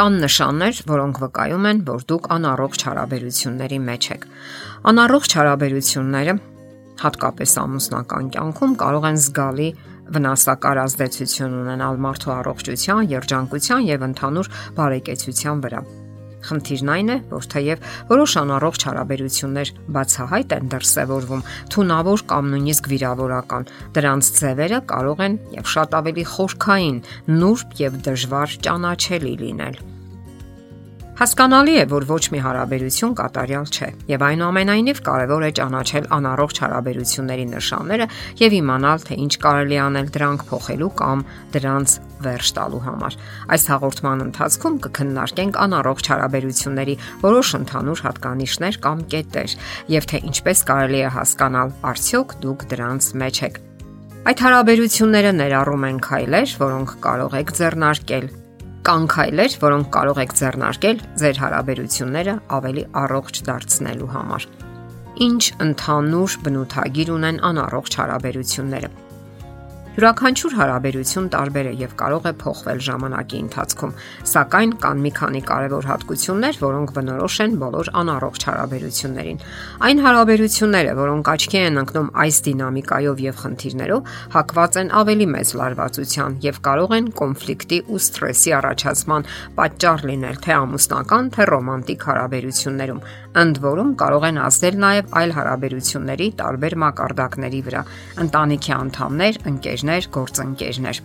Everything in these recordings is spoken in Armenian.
Կան նշաններ, որոնք վկայում են, որ դուք անառողջ հարաբերությունների մեջ եք։ Անառողջ հարաբերությունները, հատկապես ամուսնական կյանքում, կարող են զգալի վնասակար ազդեցություն ունենալ մարդու առողջության, երջանկության եւ ընդհանուր բարեկեցության վրա։ Խնդիրն այն է, որ թեև որոշ անառողջ հարաբերություններ բացահայտ են դրսևորվում, թունավոր կամ նույնիսկ վիրավորական, դրանց ձևերը կարող են եւ շատ ավելի խորքային, նուրբ եւ դժվար ճանաչելի լինել։ Հասկանալի է, որ ոչ մի հարաբերություն կատարյալ չէ, եւ այնուամենայնիվ կարեւոր է ճանաչել անառողջ հարաբերությունների նշանները եւ իմանալ, թե ինչ կարելի անել դրանք փոխելու կամ դրանց վերջ տալու համար։ Այս հաղորդման ընթացքում կքննարկենք անառողջ հարաբերությունների որոշ ընդհանուր հատկանիշներ կամ կետեր եւ թե ինչպես կարելի է հասկանալ արդյոք դուք դրանց մեջ եք։ Այդ հարաբերությունները ներառում են քայլեր, որոնք կարող եք ձեռնարկել Կան քայլեր, որոնք կարող եք ձեռնարկել ձեր հարաբերությունները ավելի առողջ դարձնելու համար։ Ինչ ընդհանուր բնութագիր ունեն անառողջ հարաբերությունները։ Յուրաքանչյուր հարաբերություն տարբեր է եւ կարող է փոխվել ժամանակի ընթացքում, սակայն կան մի քանի կարևոր հատկություններ, որոնք բնորոշ են բոլոր անառողջ հարաբերություններին։ Այն հարաբերությունները, որոնք աչքի են ընկնում այս դինամիկայով եւ խնդիրներով, հակված են ավելի մեծ լարվածության եւ կարող են կոնֆլիկտի ու սթրեսի առաջացման պատճառ լինել թե ամուսնական, թե ռոմանտիկ հարաբերություններում ընդ որում կարող են ազդել նաև այլ հարաբերությունների տարբեր մակարդակների վրա՝ ընտանիքի անդամներ, ընկերներ, գործընկերներ։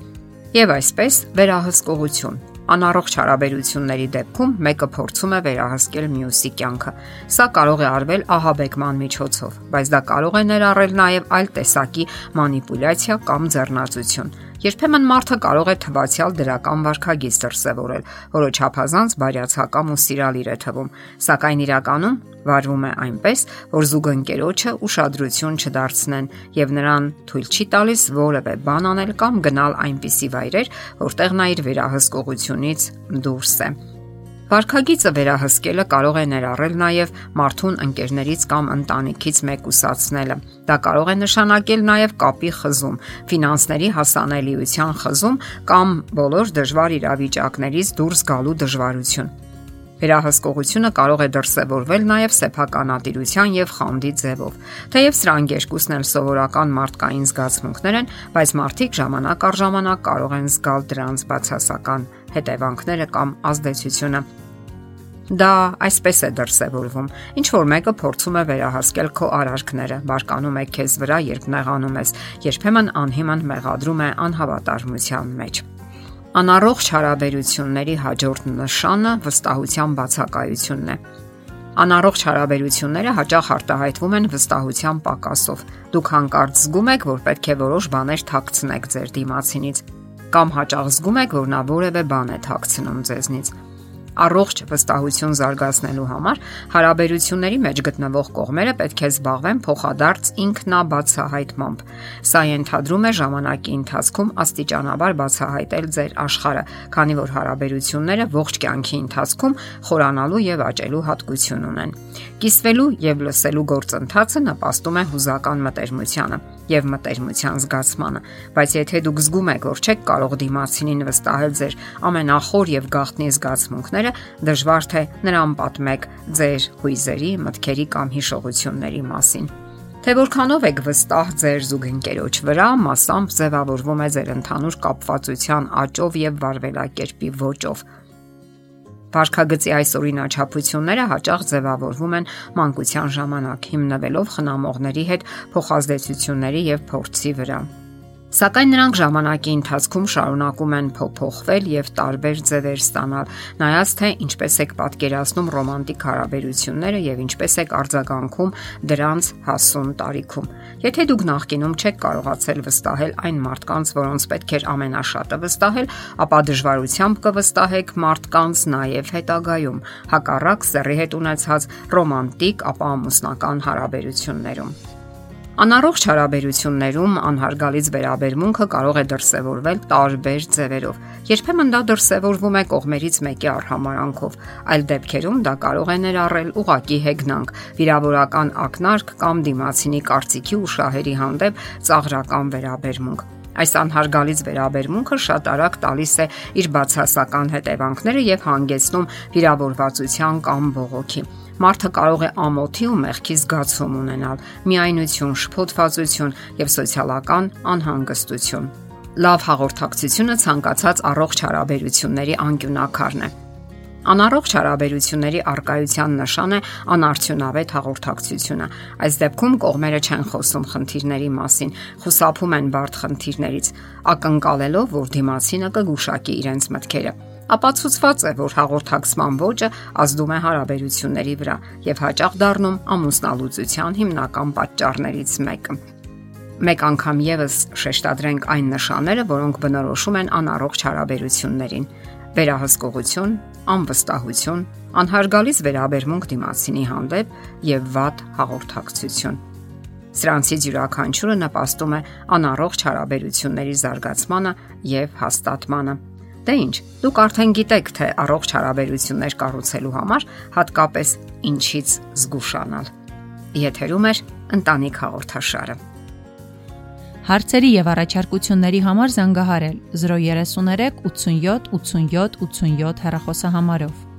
Եվ այսպես վերահսկողություն Անառողջ հարաբերությունների դեպքում մեկը փորձում է վերահսկել մյուսի կյանքը։ Սա կարող է արվել ահաբեկման միջոցով, բայց դա կարող է ներառել նաև այլ տեսակի մանիպուլյացիա կամ ձեռնարկություն։ Երբեմն մարդը կարող է թվացial դրական վարքագիծ դրսևորել, որը չափազանց բարյացակամ ու սիրալիր է թվում, սակայն իրականում վարվում է այնպես, որ զուգընկերոջը ուշադրություն չդարձնեն եւ նրան թույլ չի տալիս որևէ բան անել կամ գնալ այնպիսի վայրեր, որտեղ նա իր վերահսկողությունից դուրս է։ Վարքագիծը վերահսկելը կարող է ներառել նաև մարդուն ընկերներից կամ ընտանիքից մեկուսացնելը։ Դա կարող է նշանակել նաև կապի խզում, ֆինանսների հասանելիության խզում կամ բոլոր դժվար իրավիճակներից դուրս գալու դժվարություն։ Վերահսկողությունը կարող է դրսևորվել նաև սեփականատիրության եւ խանդի ձևով։ Թեև սրանք երկուսն էլ սովորական մարդկային զգացմունքներ են, բայց մարդիկ ժամանակ առ ժամանակ կարող են զգալ դրանց բացասական հետևանքները կամ ազդեցությունը։ Դա այսպես է դրսևորվում։ Ինչ որ մեկը փորձում է վերահասկել քո արարքները, բարկանում է քեզ վրա, երբ նեղանում ես, երբեմն անհիմն մեղադրում է անհավատարմության մեջ։ Անառողջ հարաբերությունների հաջորդ նշանը վստահության բացակայությունն է։ Անառողջ հարաբերությունները հաճախ արտահայտվում են վստահության պակասով։ Դուք հանկարծ զգում եք, որ պետք է որոշ բաներ թաքցնեք ձեր դիմացինից կամ հաճախ զգում եք, որ նա որևէ բան է թաքցնում ձեզնից առողջ վստահություն զարգացնելու համար հարաբերությունների մեջ գտնվող կողմերը պետք է զբաղվեն փոխադարձ ինքնաբացահայտմամբ։ Սա ենթադրում է ժամանակի ընթացքում աստիճանաբար բացահայտել ձեր աշխարհը, քանի որ հարաբերությունները ողջ կյանքի ընթացքում խորանալու եւ աճելու հատկություն ունեն։ Կիսվելու եւ լսելու գործընթացը նպաստում է հուզական մտերմությանը եւ մտերմության զգացմանը, բայց եթե դուք զգում եք, որ չեք կարող դիմացինին վստահել ձեր ամենախոր եւ գաղտնի զգացմունքները, ընկերները, դժվար թե նրան պատմեք ձեր հույզերի, մտքերի կամ հիշողությունների մասին։ Թե որքանով եք վստահ ձեր զուգընկերոջ վրա, մասամբ ձևավորվում է ձեր ընդհանուր կապվածության աճով եւ վարվելակերպի ոճով։ Վարքագծի այս օրինաչափությունները հաճախ ձևավորվում են մանկության ժամանակ, հիմնվելով խնամողների հետ փոխազդեցությունների եւ փորձի վրա։ Սակայն նրանք ժամանակի ընթացքում շարունակում են փոփոխվել եւ տարբեր ձևեր ստանալ, նայած թե ինչպես եք պատկերացնում ռոմանտիկ հարաբերությունները եւ ինչպես եք արձագանքում դրանց հասուն տարիքում։ Եթե դուք նախկինում չեք կարողացել վստահել այն մարդկանց, որոնց պետք էր ամենաշատը վստահել, ապա դժվարությամբ կվստահեք մարդկանց նաեւ հետագայում, հակառակ սեռի հետ ունեցած ռոմանտիկ, ապա ամուսնական հարաբերություններում։ Անառողջ հարաբերություններում անհարգալից վերաբերմունքը կարող է դրսևորվել տարբեր ձևերով։ Երբեմն դա դրսևորվում է կողմերից մեկի արհամարանքով, այլ դեպքերում դա կարող է ներառել ուղակի հեգնանք, վիրավորական ակնարկ կամ դիմացինի կարծիքի ու շահերի հանդեպ ծաղրական վերաբերմունք։ Այս անհարգալից վերաբերմունքը շատ արագ տալիս է իր բացասական հետևանքները եւ հանգեցնում վիրավորվածության կամ բողոքի։ Մարդը կարող է ամոթի ու մեղքի զգացում ունենալ, միայնություն, շփոթվածություն եւ սոցիալական անհանգստություն։ Լավ հաղորդակցությունը ցանկացած առողջ հարաբերությունների անկյունակարն է։ Անառողջ հարաբերությունների արկայության նշան է անարդյունավետ հաղորդակցությունը։ Այս դեպքում կողմերը չեն խոսում խնդիրների մասին, խուսափում են բարդ խնդիրներից, ակնկալելով, որ դիմացինը կգուշակի իրենց մտքերը ապացուցված է, որ հաղորդակցման ոճը ազդում է հարաբերությունների վրա եւ հաճախ դառնում ամուսնալուծության հիմնական պատճառներից մեկը։ Մեկ անգամ եւս շեշտադրենք այն նշանները, որոնք բնորոշում են անառողջ հարաբերություններին. վերահսկողություն, անվստահություն, անհարգալից վերաբերմունք դիմացինի հանդեպ եւ վատ հաղորդակցություն։ Սրանցից յուրաքանչյուրը նպաստում է անառողջ հարաբերությունների զարգացմանը եւ հաստատմանը։ Դե ի՞նչ, դուք արդեն գիտեք, թե առողջ հարաբերություններ կառուցելու համար հատկապես ինչից զգուշանալ։ Եթերում է ընտանիք հաղորդաշարը։ Հարցերի եւ առաջարկությունների համար զանգահարել 033 87 87 87 հեռախոսահամարով։